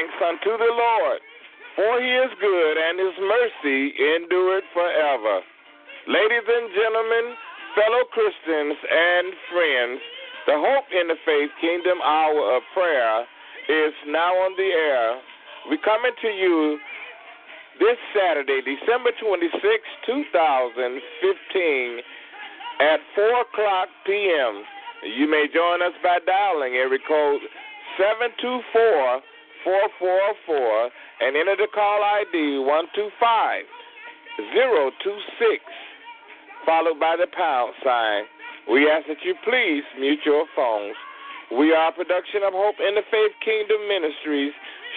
Thanks unto the Lord, for he is good, and his mercy endureth forever. Ladies and gentlemen, fellow Christians and friends, the Hope Interfaith Kingdom Hour of Prayer is now on the air. we coming to you this Saturday, December 26, 2015, at 4 o'clock p.m. You may join us by dialing area code 724 4404 and enter the call ID 125 026, followed by the pound sign. We ask that you please mute your phones. We are a production of Hope Interfaith Kingdom Ministries,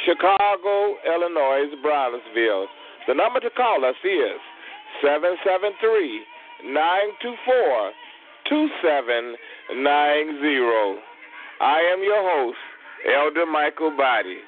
Chicago, Illinois, Bronzeville. The number to call us is 773 924 2790. I am your host, Elder Mikal Boddie.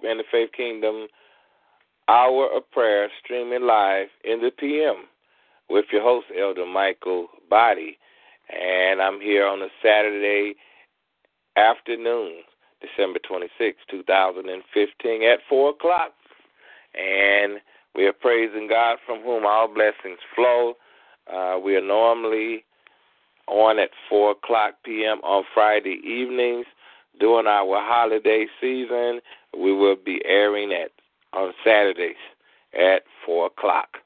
Hope Interfaith Kingdom Hour of Prayer streaming live in the PM with your host, Elder Mikal Boddie. And I'm here on a Saturday afternoon, December 26, 2015, at 4 o'clock. And we are praising God from whom all blessings flow. Uh, we are normally on at 4 o'clock p.m. on Friday evenings. During our holiday season, we will be airing at on Saturdays at 4 o'clock.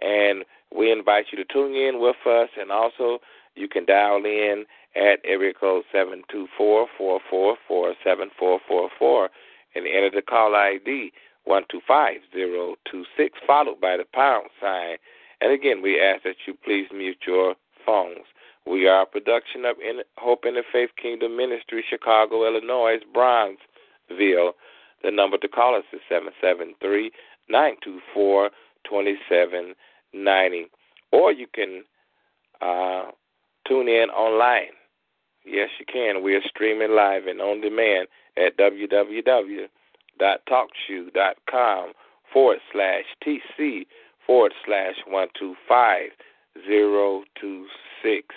And we invite you to tune in with us, and also you can dial in at area code seven two four four four four seven four four four and enter the call ID 125026, followed by the pound sign. And again, we ask that you please mute your phones. We are a production of Hope in the Faith Kingdom Ministry, Chicago, Illinois, Bronzeville. The number to call us is 773 924 2790. Or you can uh, tune in online. Yes, you can. We are streaming live and on demand at www.talkshoe.com forward slash TC forward slash 125026.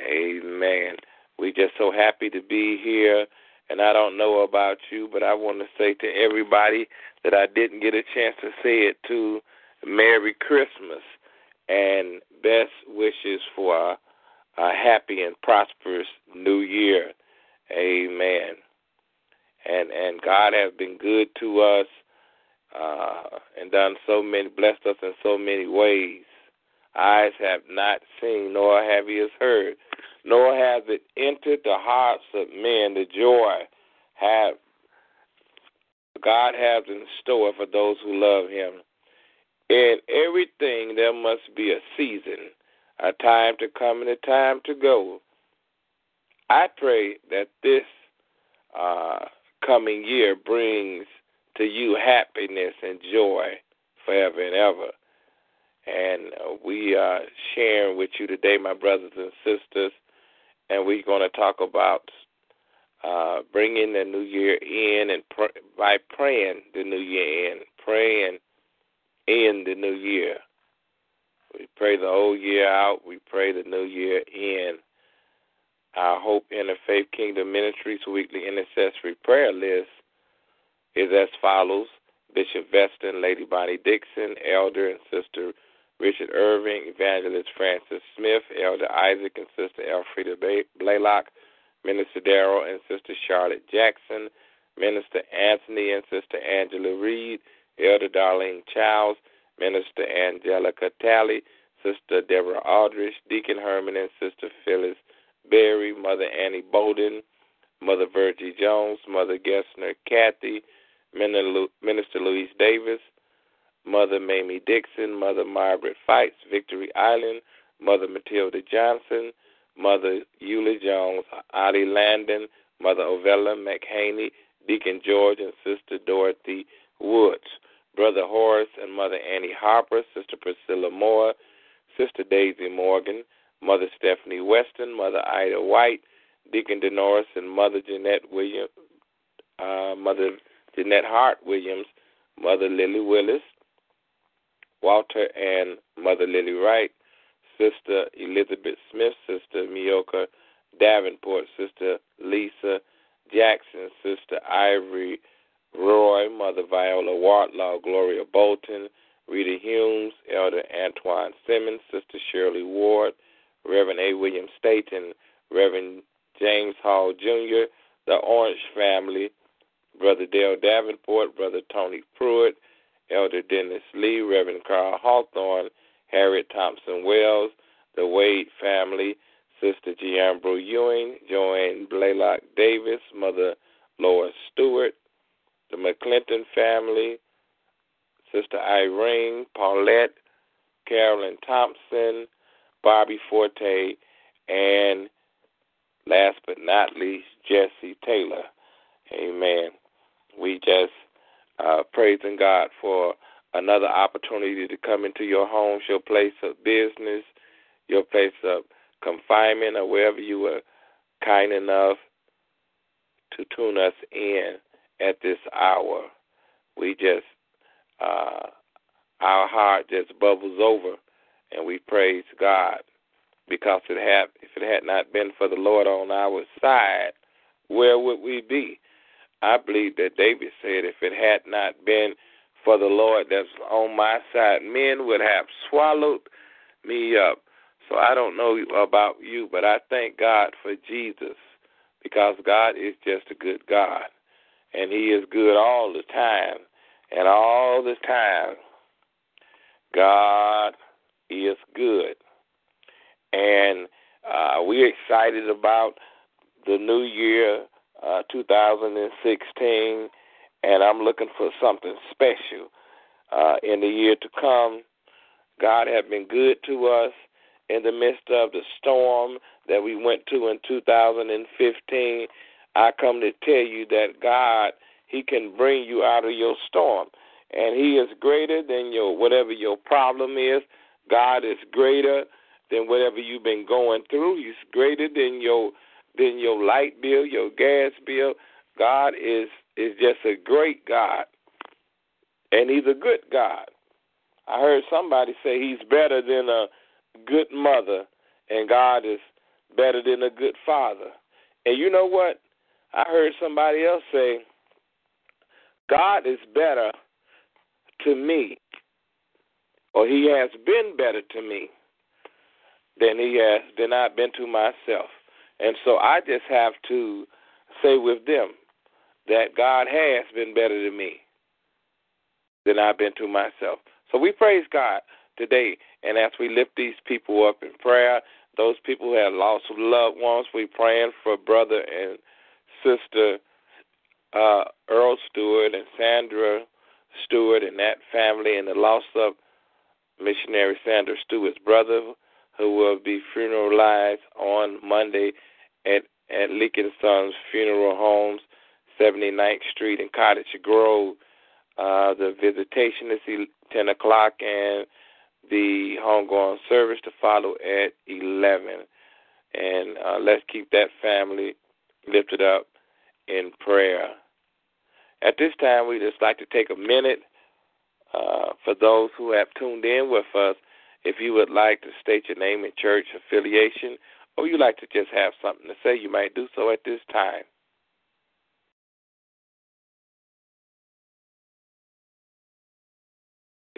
Amen. We're just so happy to be here. And I don't know about you, but I want to say to everybody that I didn't get a chance to say it to Merry Christmas and best wishes for a, a happy and prosperous new year. Amen. And and God has been good to us uh, and done so many, blessed us in so many ways. Eyes have not seen, nor have ears heard, nor has it entered the hearts of men the joy have God has in store for those who love Him. In everything, there must be a season, a time to come and a time to go. I pray that this uh, coming year brings to you happiness and joy forever and ever. And uh, we are sharing with you today, my brothers and sisters, and we're going to talk about uh, bringing the new year in and pr- by praying the new year in, praying in the new year. We pray the old year out, we pray the new year in. Our Hope Interfaith Kingdom Ministries weekly intercessory prayer list is as follows Bishop Veston, Lady Bonnie Dixon, Elder and Sister Richard Irving, Evangelist Francis Smith, Elder Isaac and Sister Elfrida Blaylock, Minister Darrell and Sister Charlotte Jackson, Minister Anthony and Sister Angela Reed, Elder Darlene Childs, Minister Angelica Talley, Sister Deborah Aldrich, Deacon Herman and Sister Phyllis Berry, Mother Annie Bowden, Mother Virgie Jones, Mother Gessner Kathy, Minister Louise Davis, Mother Mamie Dixon, Mother Margaret Fights, Victory Island, Mother Matilda Johnson, Mother Eula Jones, Ali Landon, Mother Ovella McHaney, Deacon George and Sister Dorothy Woods, Brother Horace and Mother Annie Harper, Sister Priscilla Moore, Sister Daisy Morgan, Mother Stephanie Weston, Mother Ida White, Deacon Denoris and Mother Jeanette Williams, uh, Mother Jeanette Hart Williams, Mother Lily Willis, Walter and Mother Lily Wright, Sister Elizabeth Smith, Sister Mioka Davenport, Sister Lisa Jackson, Sister Ivory Roy, Mother Viola Wartlaw, Gloria Bolton, Rita Humes, Elder Antoine Simmons, Sister Shirley Ward, Reverend A. William Staten, Reverend James Hall Jr., the Orange family, Brother Dale Davenport, Brother Tony Pruitt, Elder Dennis Lee, Reverend Carl Hawthorne, Harriet Thompson Wells, the Wade family, Sister Giambro Ewing, Joanne Blaylock Davis, Mother Lois Stewart, the McClinton family, Sister Irene, Paulette, Carolyn Thompson, Bobby Forte, and last but not least, Jesse Taylor. Amen. We just uh, praising God for another opportunity to come into your homes, your place of business, your place of confinement, or wherever you were kind enough to tune us in at this hour. We just, uh, our heart just bubbles over, and we praise God because it had, if it had not been for the Lord on our side, where would we be? I believe that David said, if it had not been for the Lord that's on my side, men would have swallowed me up. So I don't know about you, but I thank God for Jesus because God is just a good God. And He is good all the time. And all the time, God is good. And uh, we're excited about the new year, uh, 2016, and I'm looking for something special uh, in the year to come. God has been good to us in the midst of the storm that we went to in 2015. I come to tell you that God, He can bring you out of your storm. And He is greater than your whatever your problem is. God is greater than whatever you've been going through. He's greater than your than your light bill, your gas bill. God is is just a great God. And he's a good God. I heard somebody say he's better than a good mother and God is better than a good father. And you know what? I heard somebody else say God is better to me or he has been better to me than he has than I've been to myself. And so I just have to say with them that God has been better to me than I've been to myself. So we praise God today. And as we lift these people up in prayer, those people who have lost loved ones, we praying for brother and sister uh, Earl Stewart and Sandra Stewart and that family, and the loss of missionary Sandra Stewart's brother, who will be funeralized on Monday at at Lincoln Sons Funeral Homes, 79th Street in Cottage Grove. Uh, the visitation is 10 o'clock and the homegoing service to follow at 11. And uh, let's keep that family lifted up in prayer. At this time, we just like to take a minute uh, for those who have tuned in with us if you would like to state your name and church affiliation, or you like to just have something to say, you might do so at this time.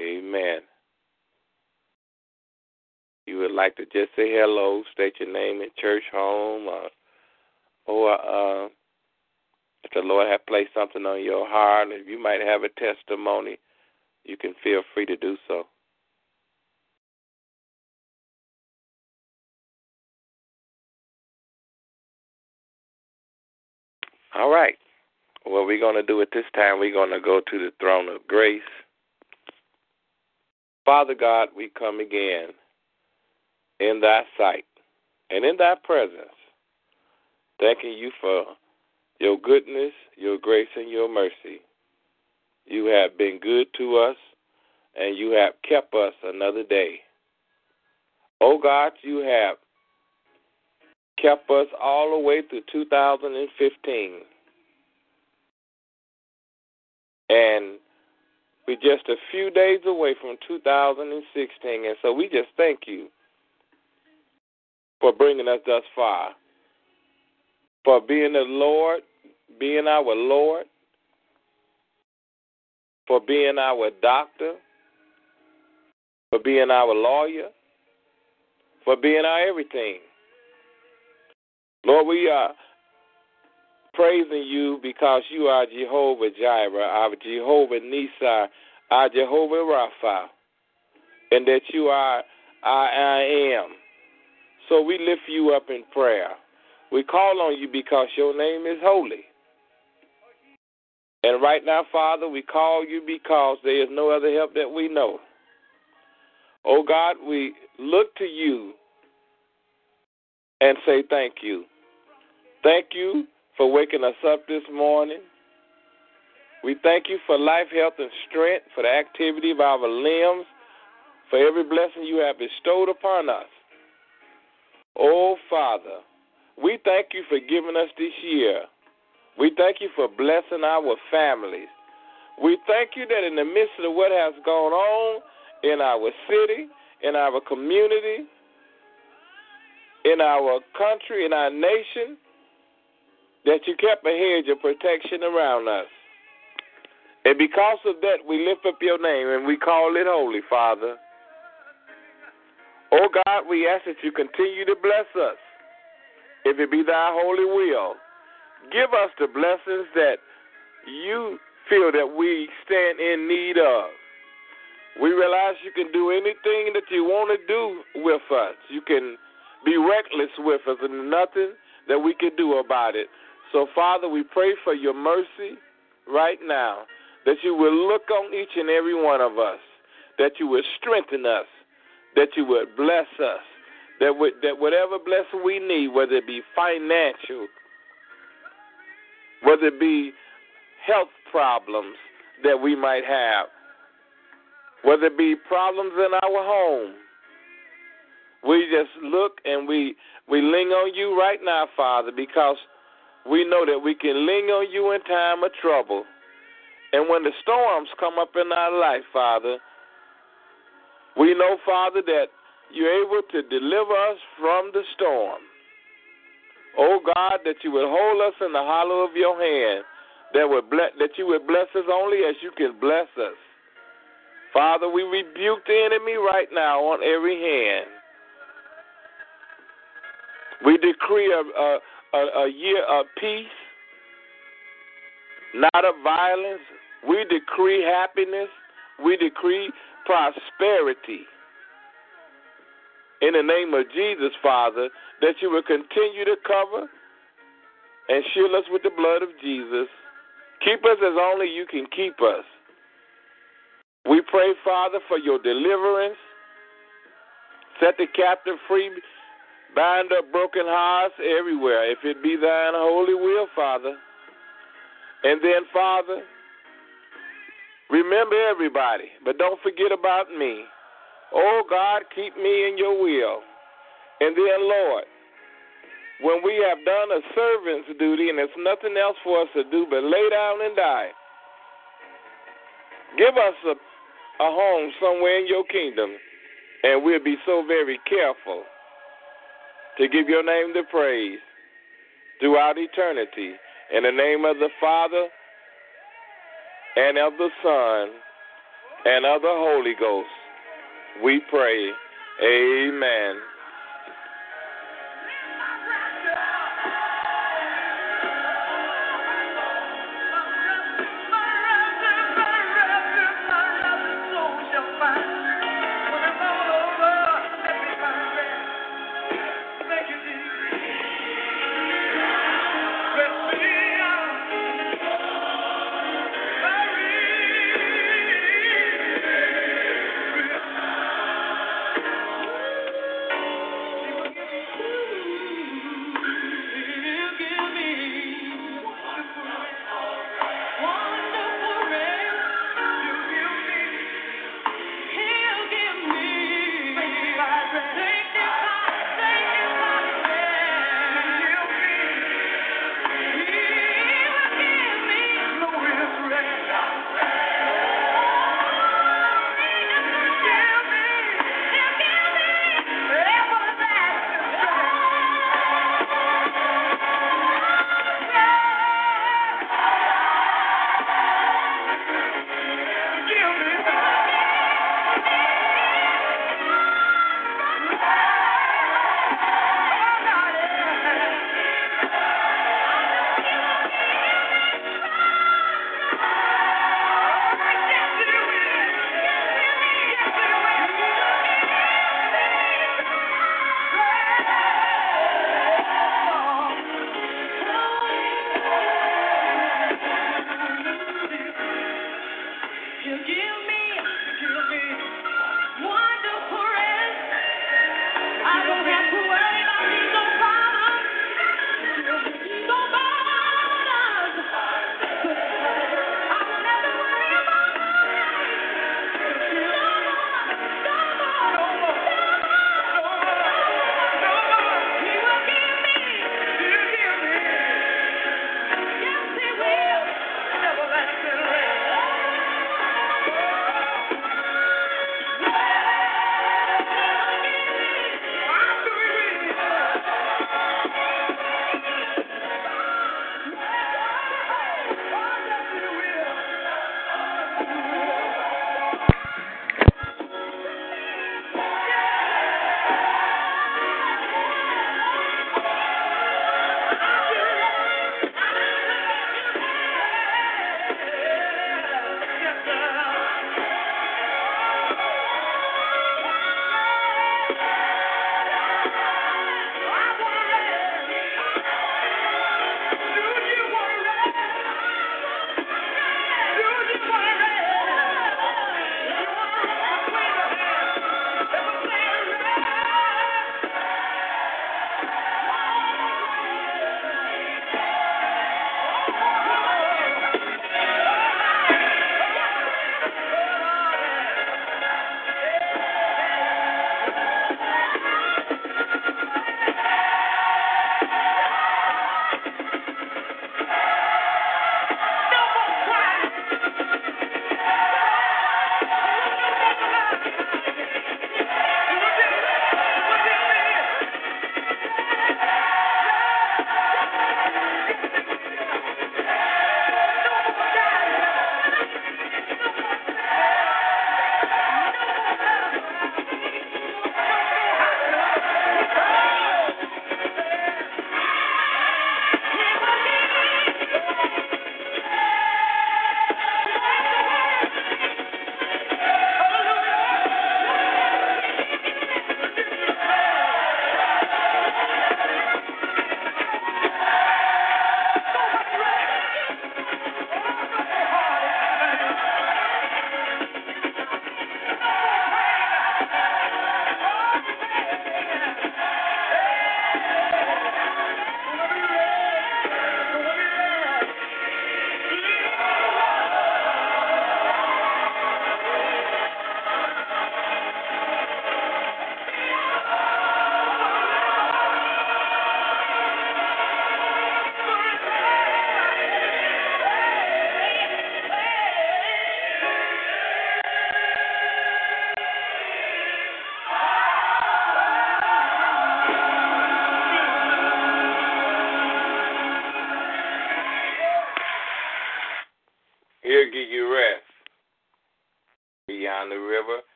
Amen. You would like to just say hello, state your name and church home, uh, or uh, if the Lord has placed something on your heart, if you might have a testimony, you can feel free to do so. All right. What we're going to do at this time, we're going to go to the throne of grace. Father God, we come again in thy sight and in thy presence, thanking you for your goodness, your grace, and your mercy. You have been good to us, and you have kept us another day. Oh God, you have kept us all the way through 2015. And we're just a few days away from 2016. And so we just thank you for bringing us thus far, for being the Lord, being our Lord, for being our doctor, for being our lawyer, for being our everything. Lord, we are praising you because you are Jehovah Jireh, our Jehovah Nissi, our Jehovah Rapha, and that you are our I am. So we lift you up in prayer. We call on you because your name is holy. And right now, Father, we call you because there is no other help that we know. Oh God, we look to you and say thank you. Thank you for waking us up this morning. We thank you for life, health, and strength, for the activity of our limbs, for every blessing you have bestowed upon us. Oh, Father, we thank you for giving us this year. We thank you for blessing our families. We thank you that in the midst of what has gone on in our city, in our community, in our country, in our nation, that you kept a hedge of protection around us. And because of that, we lift up your name and we call it holy, Father. Oh God, we ask that you continue to bless us. If it be thy holy will, give us the blessings that you feel that we stand in need of. We realize you can do anything that you want to do with us. You can be reckless with us, and nothing that we can do about it. So, Father, we pray for your mercy right now, that you will look on each and every one of us, that you will strengthen us, that you would bless us, that, would, that whatever blessing we need, whether it be financial, whether it be health problems that we might have, whether it be problems in our home, we just look and we we lean on you right now, Father, because we know that we can lean on you in time of trouble. And when the storms come up in our life, Father, we know, Father, that you're able to deliver us from the storm. Oh God, that you would hold us in the hollow of your hand, that would bless, that you would bless us only as you can bless us. Father, we rebuke the enemy right now on every hand. We decree a, a, a, year of peace, not of violence. We decree happiness. We decree prosperity. In the name of Jesus, Father, that you will continue to cover and shield us with the blood of Jesus. Keep us as only you can keep us. We pray, Father, for your deliverance. Set the captive free. Bind up broken hearts everywhere, if it be thine holy will, Father. And then, Father, remember everybody, but don't forget about me. Oh, God, keep me in your will. And then, Lord, when we have done a servant's duty and there's nothing else for us to do but lay down and die, give us a, a home somewhere in your kingdom, and we'll be so very careful to give your name the praise throughout eternity. In the name of the Father, and of the Son, and of the Holy Ghost, we pray. Amen.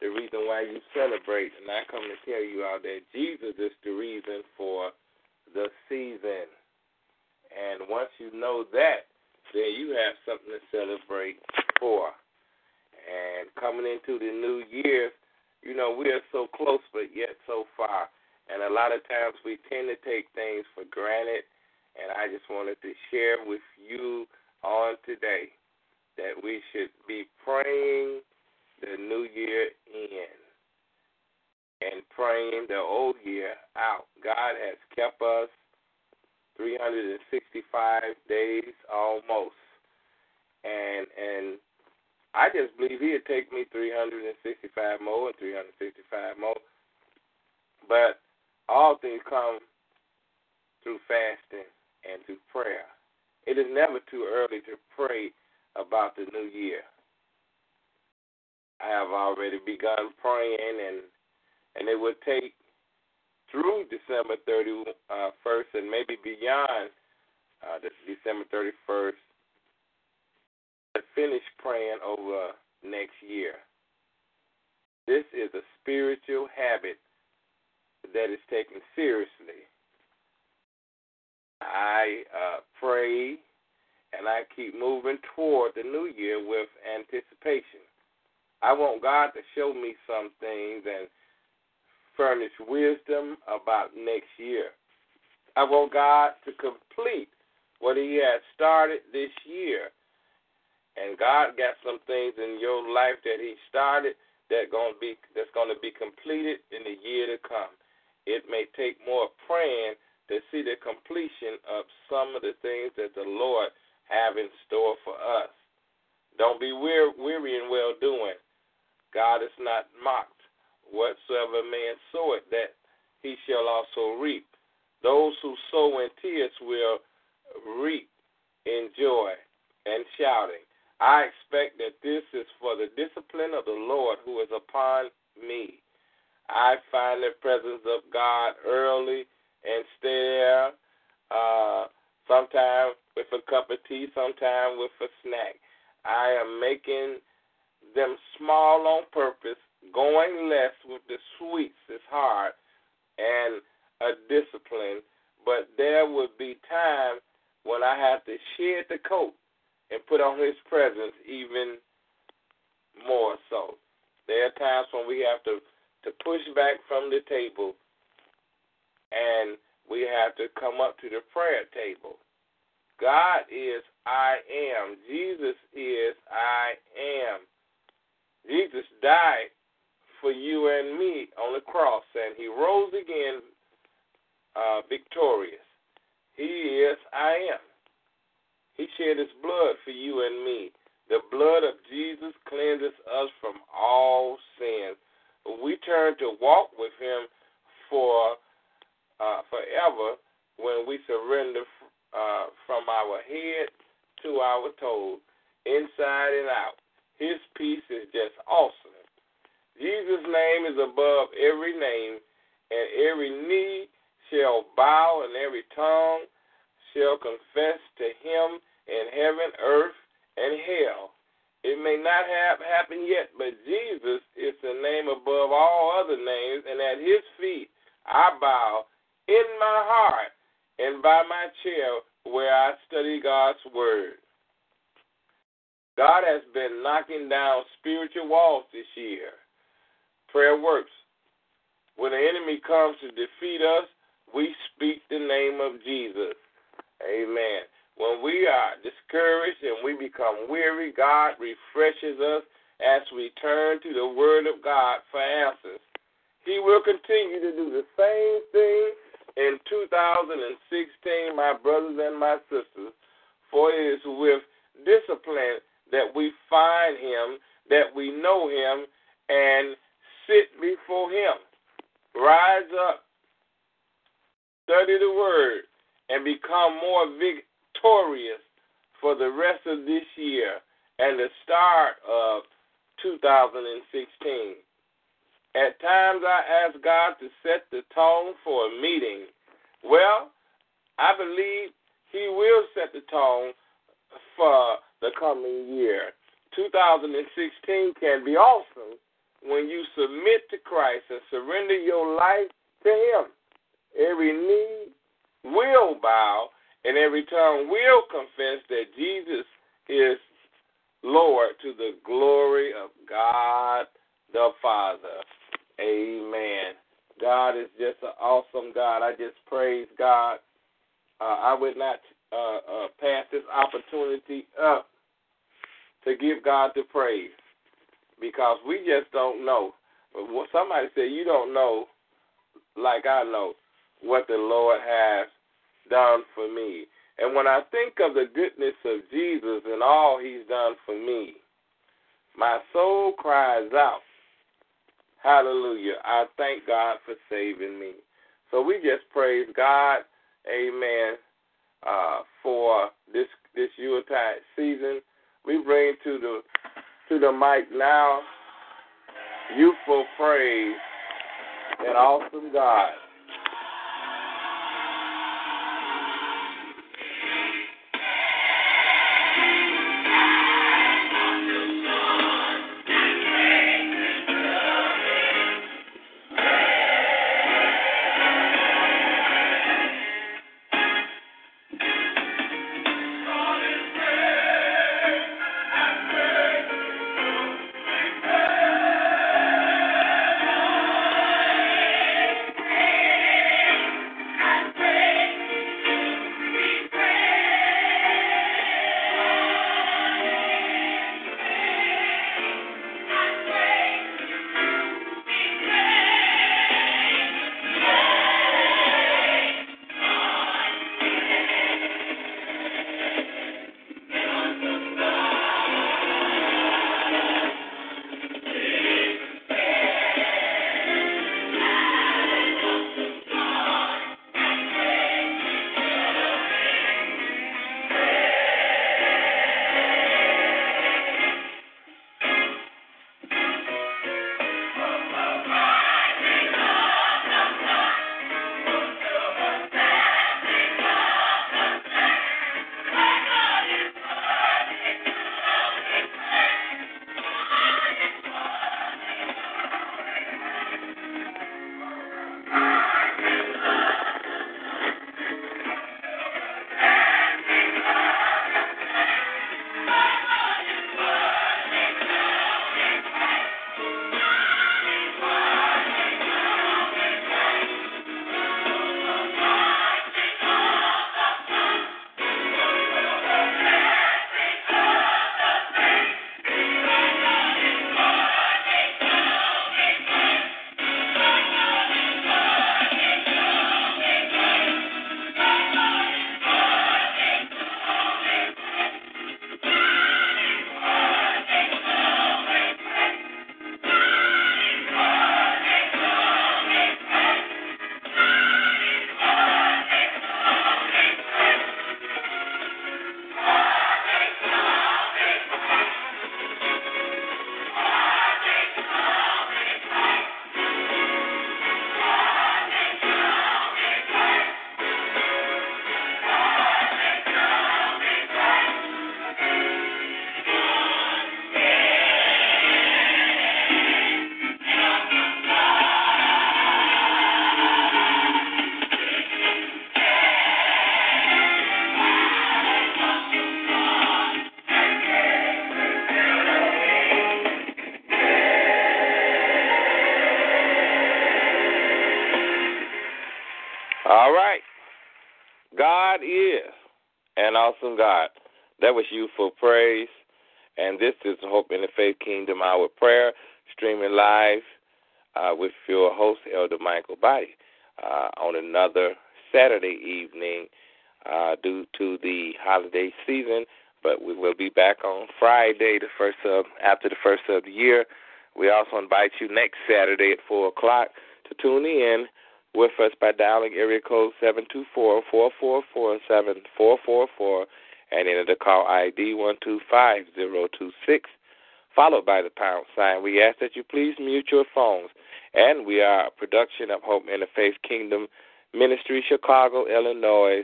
The reason why you celebrate. And I come to tell you all that Jesus is the reason for the season. And once you know that, then you have something to celebrate for. And coming into the new year, you know, we are so close, but yet so far. And a lot of times we tend to take things for granted. And I just wanted to share with you on today that we should be praying the new year in and praying the old year out. God has kept us 365 days almost. And and I just believe he'd take me 365 more and 365 more. But all things come through fasting and through prayer. It is never too early to pray about the new year. I have already begun praying, and and it will take through December 31st uh, and maybe beyond uh, December 31st to finish praying over next year. This is a spiritual habit that is taken seriously. I uh, pray and I keep moving toward the new year with anticipation. I want God to show me some things and furnish wisdom about next year. I want God to complete what He has started this year. And God got some things in your life that He started that to be that's going to be completed in the year to come. It may take more praying to see the completion of some of the things that the Lord have in store for us. Don't be weary in well doing. God is not mocked. Whatsoever man soweth, that he shall also reap. Those who sow in tears will reap in joy and shouting. I expect that this is for the discipline of the Lord who is upon me. I find the presence of God early and stay there, uh, sometimes with a cup of tea, sometimes with a snack. I am making them small on purpose, going less with the sweets is hard and a discipline. But there would be time when I have to shed the coat and put on his presence even more so. There are times when we have to, to push back from the table and we have to come up to the prayer table. God is I am. Jesus is I am. Jesus died for you and me on the cross, and he rose again uh, victorious. He is I am. He shed his blood for you and me. The blood of Jesus cleanses us from all sins. We turn to walk with him for uh, forever when we surrender uh, from our head to our toes, inside and out. His peace is just awesome. Jesus' name is above every name, and every knee shall bow and every tongue shall confess to him in heaven, earth, and hell. It may not have happened yet, but Jesus is the name above all other names, and at his feet I bow in my heart and by my chair where I study God's word. God has been knocking down spiritual walls this year. Prayer works. When the enemy comes to defeat us, we speak the name of Jesus. Amen. When we are discouraged and we become weary, God refreshes us as we turn to the Word of God for answers. He will continue to do the same thing in 2016, my brothers and my sisters, for it is with discipline that we find Him, that we know Him, and sit before Him. Rise up, study the Word, and become more victorious for the rest of this year and the start of 2016. At times I ask God to set the tone for a meeting. Well, I believe He will set the tone for the coming year. 2016 can be awesome when you submit to Christ and surrender your life to Him. Every knee will bow and every tongue will confess that Jesus is Lord to the glory of God the Father. Amen. God is just an awesome God. I just praise God. Uh, I would not uh, uh, pass this opportunity up to give God the praise because we just don't know. Somebody said, You don't know like I know what the Lord has done for me. And when I think of the goodness of Jesus and all he's done for me, my soul cries out, Hallelujah. I thank God for saving me. So we just praise God, amen, uh, for this this Yuletide season. We bring to the to the mic now youthful praise and awesome God. Awesome God. That was youthful praise. And this is Hope Interfaith Kingdom Hour Prayer, streaming live uh, with your host, Elder Mikal Boddie. uh, on another Saturday evening uh, due to the holiday season. But we will be back on Friday, the first of after the first of the year. We also invite you next Saturday at four o'clock to tune in with us by dialing area code seven two four four four four seven four four four and enter the call ID one two five zero two six, followed by the pound sign. We ask that you please mute your phones. And we are a production of Hope Interfaith Kingdom Ministry, Chicago, Illinois,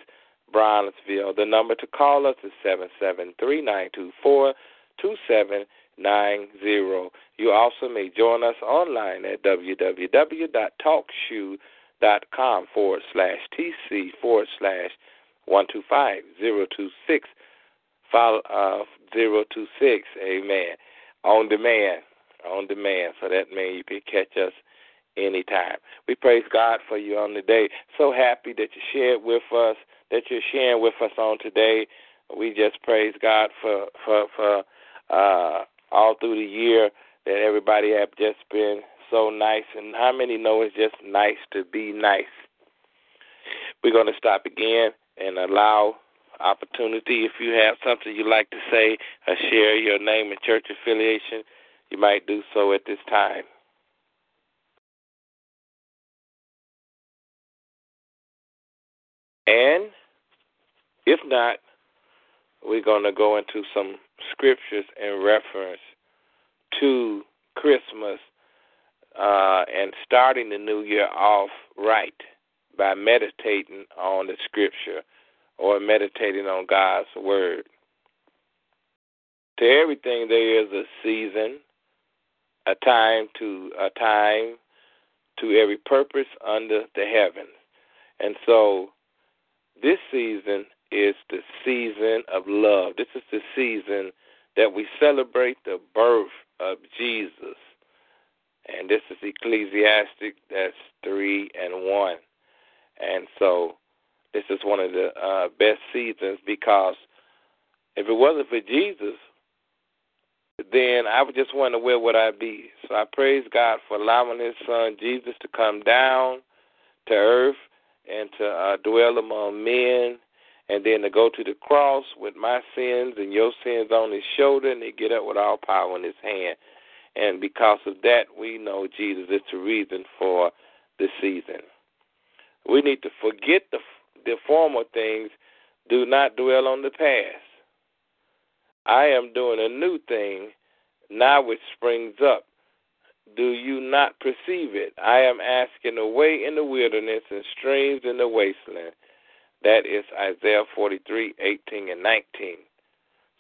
Bronzeville. The number to call us is seven seven three nine two four two seven nine zero. You also may join us online at www.talkshoe.com forward slash TC forward slash 125026 follow, uh, 026. Amen. On demand. On demand. So that means you can catch us anytime. We praise God for you on the day. So happy that you shared with us, that you're sharing with us on today. We just praise God for for for uh, all through the year that everybody have just been so nice. And how many know it's just nice to be nice? We're going to stop again and allow opportunity. If you have something you'd like to say or share your name and church affiliation, you might do so at this time. And if not, we're going to go into some scriptures in reference to Christmas uh, and starting the new year off right by meditating on the scripture or meditating on God's word. To everything there is a season, a time to a time to every purpose under the heavens. And so this season is the season of love. This is the season that we celebrate the birth of Jesus. And this is Ecclesiastic, that's 3 and 1. And so this is one of the uh, best seasons because if it wasn't for Jesus, then I would just wonder where would I be. So I praise God for allowing His Son Jesus to come down to earth and to uh, dwell among men, and then to go to the cross with my sins and your sins on His shoulder, and to get up with all power in His hand. And because of that, we know Jesus is the reason for the season. We need to forget the the former things. Do not dwell on the past. I am doing a new thing now which springs up. Do you not perceive it? I am asking a way in the wilderness and streams in the wasteland. That is Isaiah 43, 18 and 19.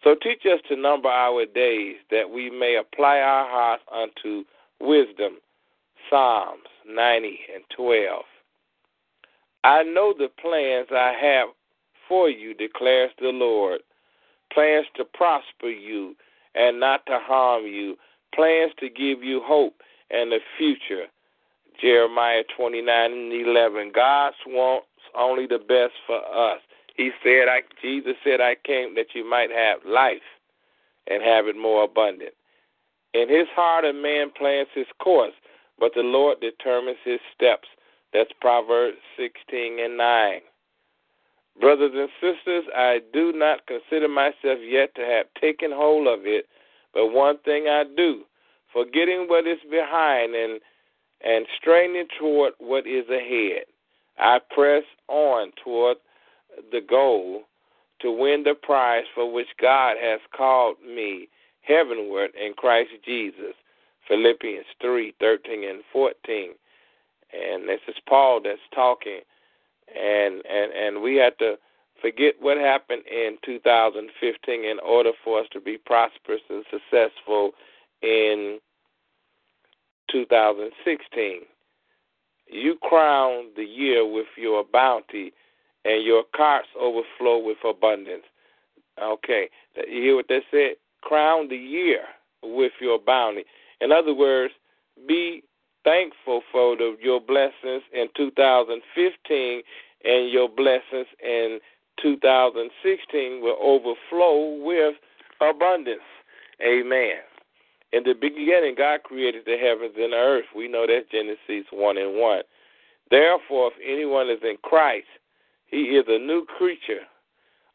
So teach us to number our days that we may apply our hearts unto wisdom. Psalms 90 and 12. I know the plans I have for you, declares the Lord. Plans to prosper you and not to harm you. Plans to give you hope and a future. Jeremiah 29 and 11. God wants only the best for us. He said, I, Jesus said, I came that you might have life and have it more abundant. In his heart, a man plans his course, but the Lord determines his steps. That's Proverbs 16 and 9. Brothers and sisters, I do not consider myself yet to have taken hold of it, but one thing I do, forgetting what is behind and and straining toward what is ahead. I press on toward the goal to win the prize for which God has called me heavenward in Christ Jesus. Philippians 3 13 and 14 and this is Paul that's talking, and and and we have to forget what happened in 2015 in order for us to be prosperous and successful in 2016. You crown the year with your bounty, and your carts overflow with abundance. Okay, you hear what they said? Crown the year with your bounty. In other words, be thankful for the, your blessings in 2015 and your blessings in 2016 will overflow with abundance. Amen. In the beginning, God created the heavens and the earth. We know that's Genesis 1 and 1. Therefore, if anyone is in Christ, he is a new creature.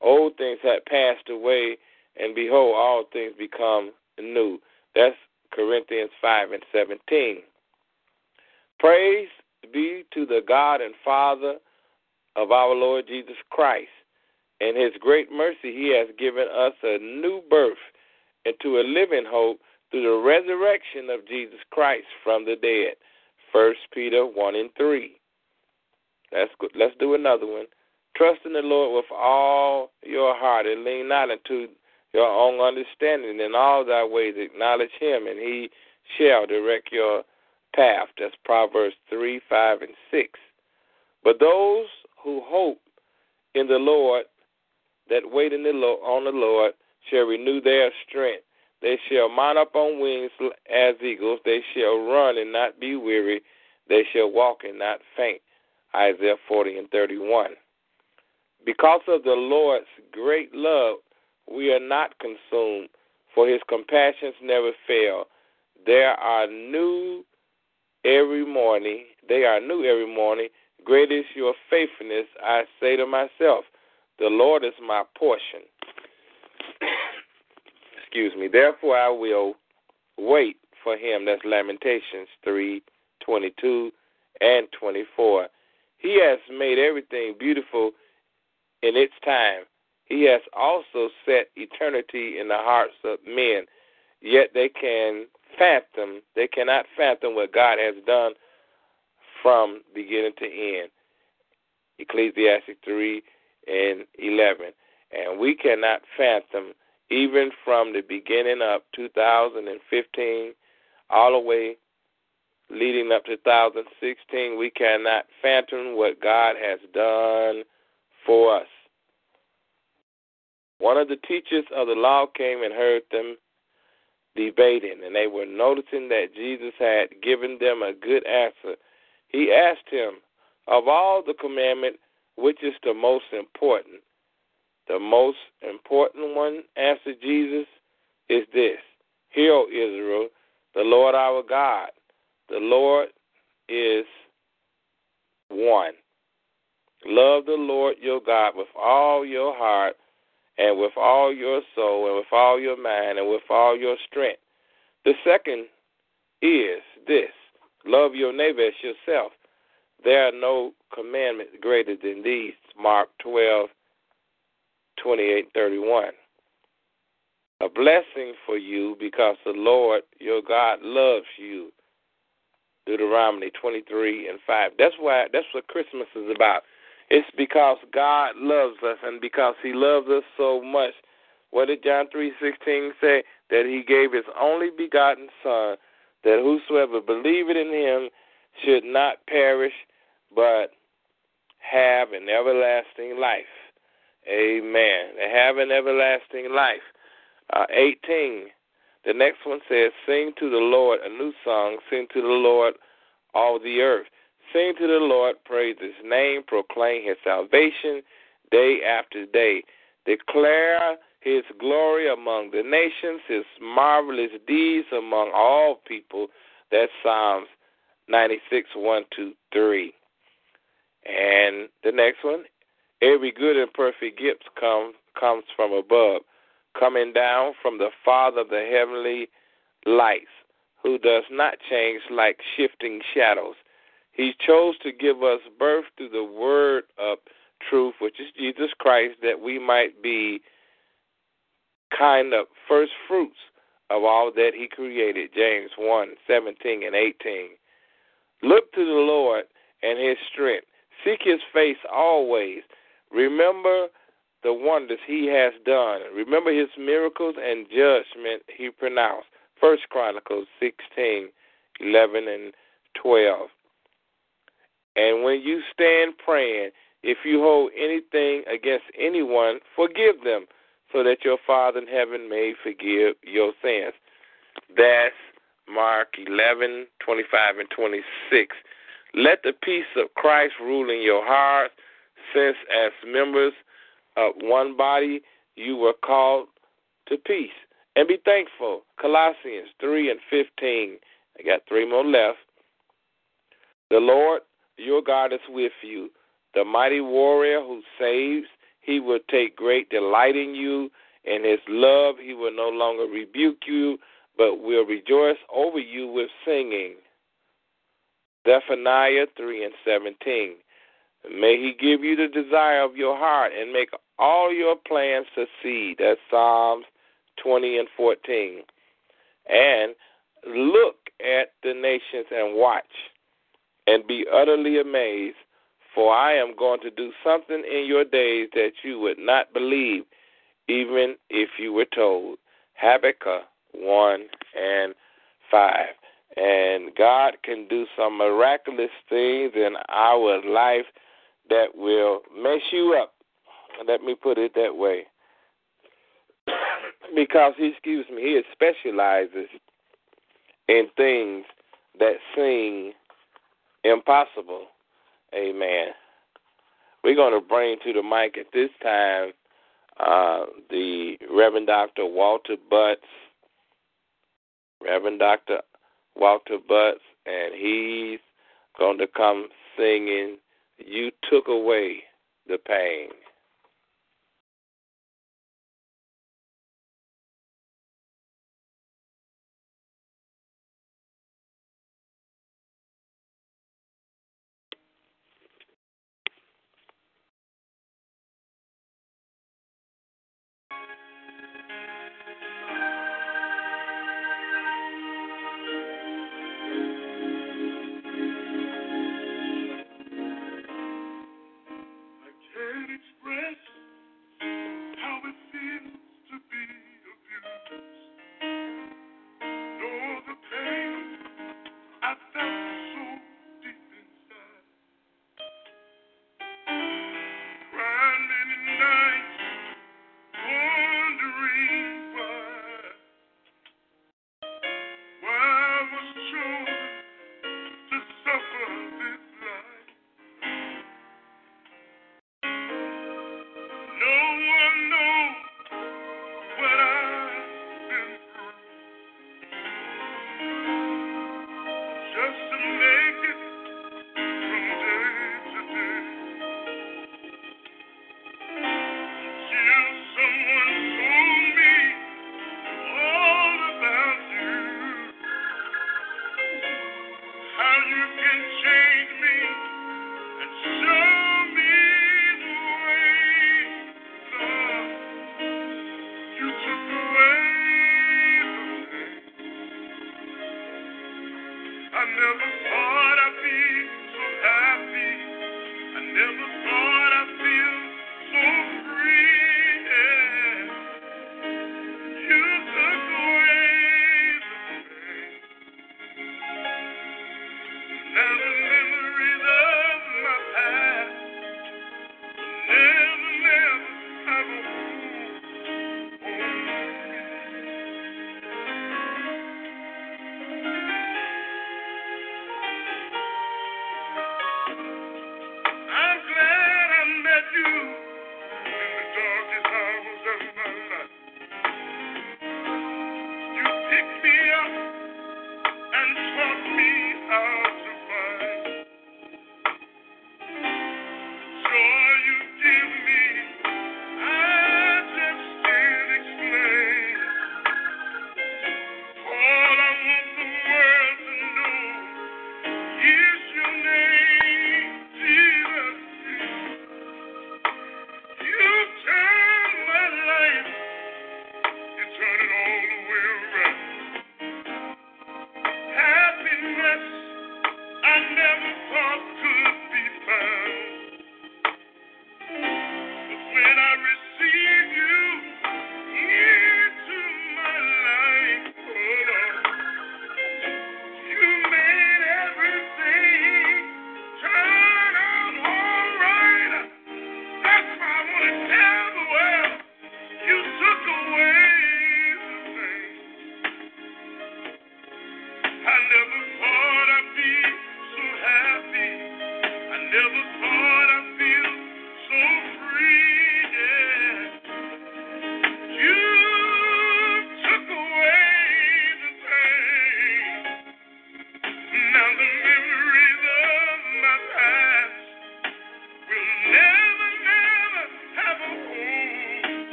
Old things have passed away, and behold, all things become new. That's Corinthians 5 and 17. Praise be to the God and Father of our Lord Jesus Christ. In his great mercy, he has given us a new birth into a living hope through the resurrection of Jesus Christ from the dead. First Peter 1 and 3. Let's, go, let's do another one. Trust in the Lord with all your heart and lean not into your own understanding. In all thy ways acknowledge him, and he shall direct your path. That's Proverbs 3, 5, and 6. But those who hope in the Lord, that wait in the Lord, on the Lord, shall renew their strength. They shall mount up on wings as eagles. They shall run and not be weary. They shall walk and not faint. Isaiah 40 and 31. Because of the Lord's great love, we are not consumed, for his compassions never fail. There are new every morning. They are new every morning. Great is your faithfulness. I say to myself, The Lord is my portion. Excuse me. Therefore, I will wait for him. That's Lamentations 3 22 and 24. He has made everything beautiful in its time. He has also set eternity in the hearts of men, yet they can fathom, they cannot fathom what God has done from beginning to end. Ecclesiastic 3 and 11. And we cannot fathom, even from the beginning of 2015 all the way leading up to 2016, we cannot fathom what God has done for us. One of the teachers of the law came and heard them debating, and they were noticing that Jesus had given them a good answer. He asked him, Of all the commandments, which is the most important? The most important one, answered Jesus, is this Hear, O Israel, the Lord our God, the Lord is one. Love the Lord your God with all your heart and with all your soul and with all your mind and with all your strength. The second is this love your neighbor as yourself. There are no commandments greater than these. Mark 12, 28, 31. A blessing for you because the Lord your God loves you. Deuteronomy 23 and 5. That's why that's what Christmas is about. It's because God loves us and because he loves us so much. What did John 3:16 say? That he gave his only begotten son that whosoever believeth in him should not perish but have an everlasting life. Amen. They have an everlasting life. Uh, 18. The next one says, Sing to the Lord a new song, sing to the Lord all the earth. Sing to the Lord, praise his name, proclaim his salvation day after day. Declare his glory among the nations, his marvelous deeds among all people. That's Psalms 96, 1, 2, 3. And the next one, every good and perfect gift comes comes from above, coming down from the Father of the heavenly lights, who does not change like shifting shadows. He chose to give us birth through the word of truth, which is Jesus Christ, that we might be kind of first fruits of all that he created. James 1 17 and 18. Look to the Lord and his strength. Seek his face always. Remember the wonders he has done. Remember his miracles and judgment he pronounced. First Chronicles 16, 11, and 12. And when you stand praying, if you hold anything against anyone, forgive them, so that your Father in heaven may forgive your sins. That's Mark 11, 25, and 26. Let the peace of Christ rule in your hearts, since as members of one body you were called to peace. And be thankful. Colossians 3 and 15. I got three more left. The Lord your God is with you. The mighty warrior who saves, he will take great delight in you. In his love, he will no longer rebuke you, but will rejoice over you with singing. Zephaniah 3 and 17. May he give you the desire of your heart and make all your plans succeed. That's Psalms 20 and 14. And look at the nations and watch and be utterly amazed, for I am going to do something in your days that you would not believe, even if you were told. Habakkuk 1 and 5. And God can do some miraculous things in our life that will mess you up. Let me put it that way. because excuse me, he specializes in things that seem impossible. Amen. We're going to bring to the mic at this time uh, the Reverend Dr. Walter Butts. Reverend Dr. Walter Butts, and he's going to come singing, You Took Away the Pain.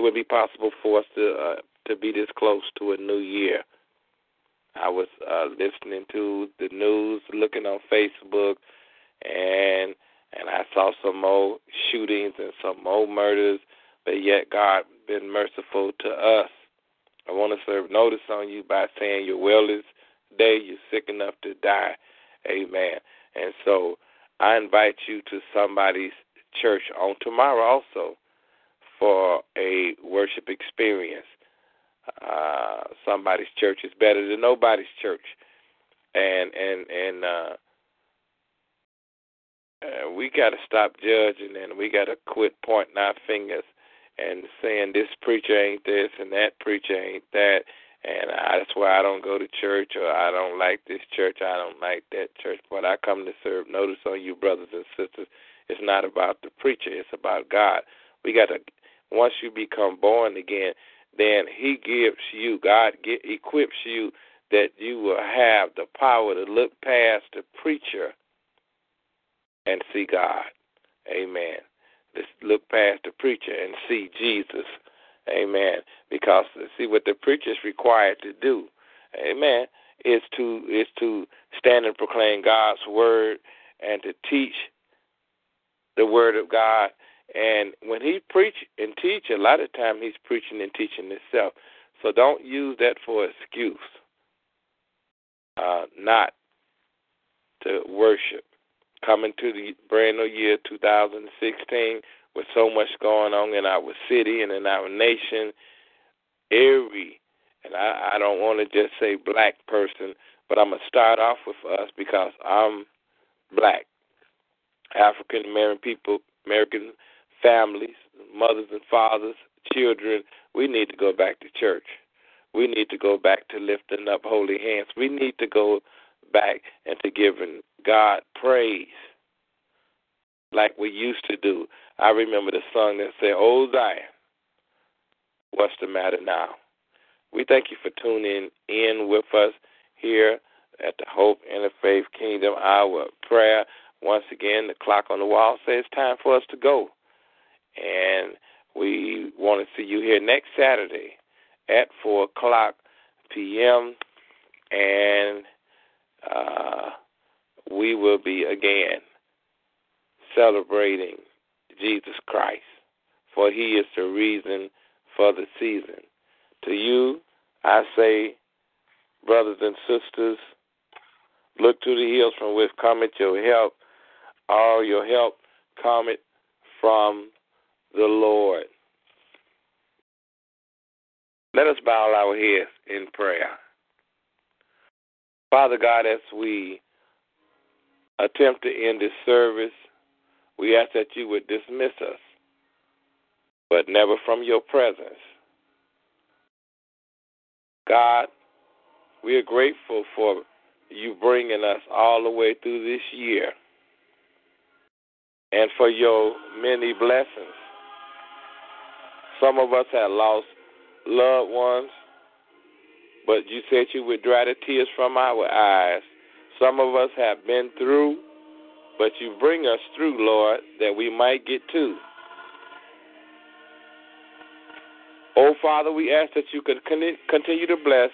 It would be possible for us to uh, to be this close to a new year. I was uh, listening to the news, looking on Facebook, and and I saw some more shootings and some more murders, but yet God been merciful to us. I want to serve notice on you by saying your wellness day, you're sick enough to die. Amen. And so I invite you to somebody's church on tomorrow also for a worship experience. Uh, somebody's church is better than nobody's church, and and and uh, uh, we got to stop judging and we got to quit pointing our fingers and saying this preacher ain't this and that preacher ain't that and I, that's why I don't go to church or I don't like this church, I don't like that church. But I come to serve. Notice on you, brothers and sisters, it's not about the preacher, it's about God. We got to once you become born again, then He gives you, God get, equips you that you will have the power to look past the preacher and see God. Amen. Just look past the preacher and see Jesus. Amen. Because see what the preacher is required to do. Amen. Is to is to stand and proclaim God's word and to teach the word of God. And when he preach and teach, a lot of time he's preaching and teaching himself. So don't use that for excuse. Uh, not to worship. Coming to the brand new year 2016 with so much going on in our city and in our nation, every and I, I don't want to just say black person, but I'm gonna start off with us because I'm black. African American people, American families, mothers and fathers, children, we need to go back to church. We need to go back to lifting up holy hands. We need to go back and to giving God praise like we used to do. I remember the song that said, Oh Zion, what's the matter now? We thank you for tuning in with us here at the Hope Interfaith Kingdom Hour Prayer. Once again, the clock on the wall says it's time for us to go. And we want to see you here next Saturday at 4 o'clock p.m. And uh, we will be again celebrating Jesus Christ, for he is the reason for the season. To you, I say, brothers and sisters, look to the hills from which cometh your help. All your help cometh from the Lord. Let us bow our heads in prayer. Father God, as we attempt to end this service, we ask that you would dismiss us, but never from your presence. God, we are grateful for you bringing us all the way through this year and for your many blessings. Some of us have lost loved ones, but you said you would dry the tears from our eyes. Some of us have been through but you bring us through, Lord, that we might get to. Oh, Father, we ask that you could continue to bless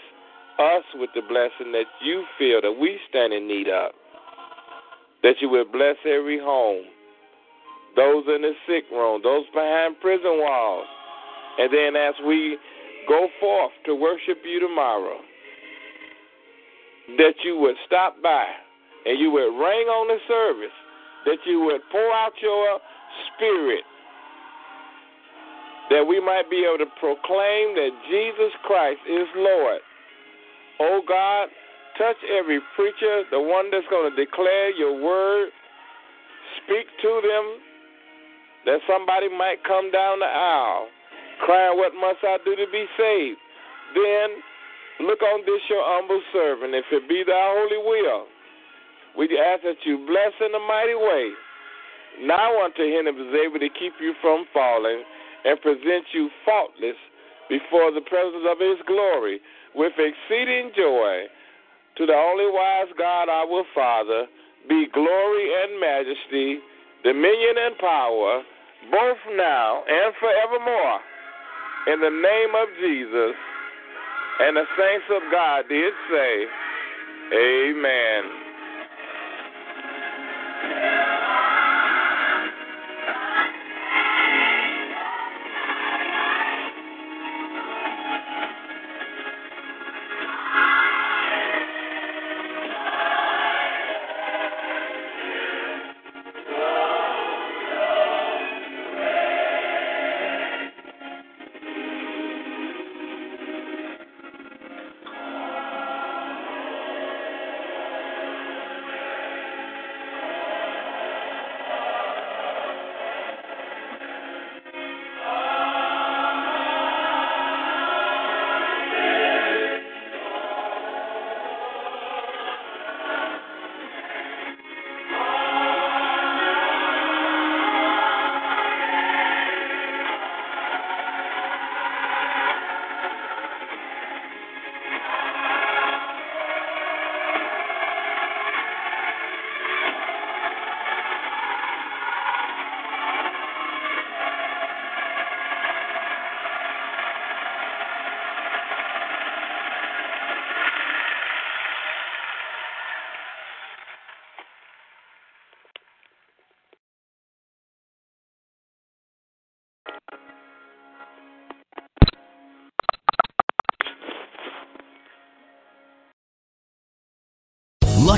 us with the blessing that you feel that we stand in need of. That you would bless every home, those in the sick room, those behind prison walls. And then as we go forth to worship you tomorrow, that you would stop by and you would ring on the service, that you would pour out your spirit, that we might be able to proclaim that Jesus Christ is Lord. Oh God, touch every preacher, the one that's going to declare your word. Speak to them that somebody might come down the aisle crying, What must I do to be saved? Then look on this your humble servant, if it be thy holy will. We ask that you bless in a mighty way. Now unto him is able to keep you from falling and present you faultless before the presence of his glory with exceeding joy. To the only wise God, our Father, be glory and majesty, dominion and power, both now and forevermore. In the name of Jesus. And the saints of God did say, Amen.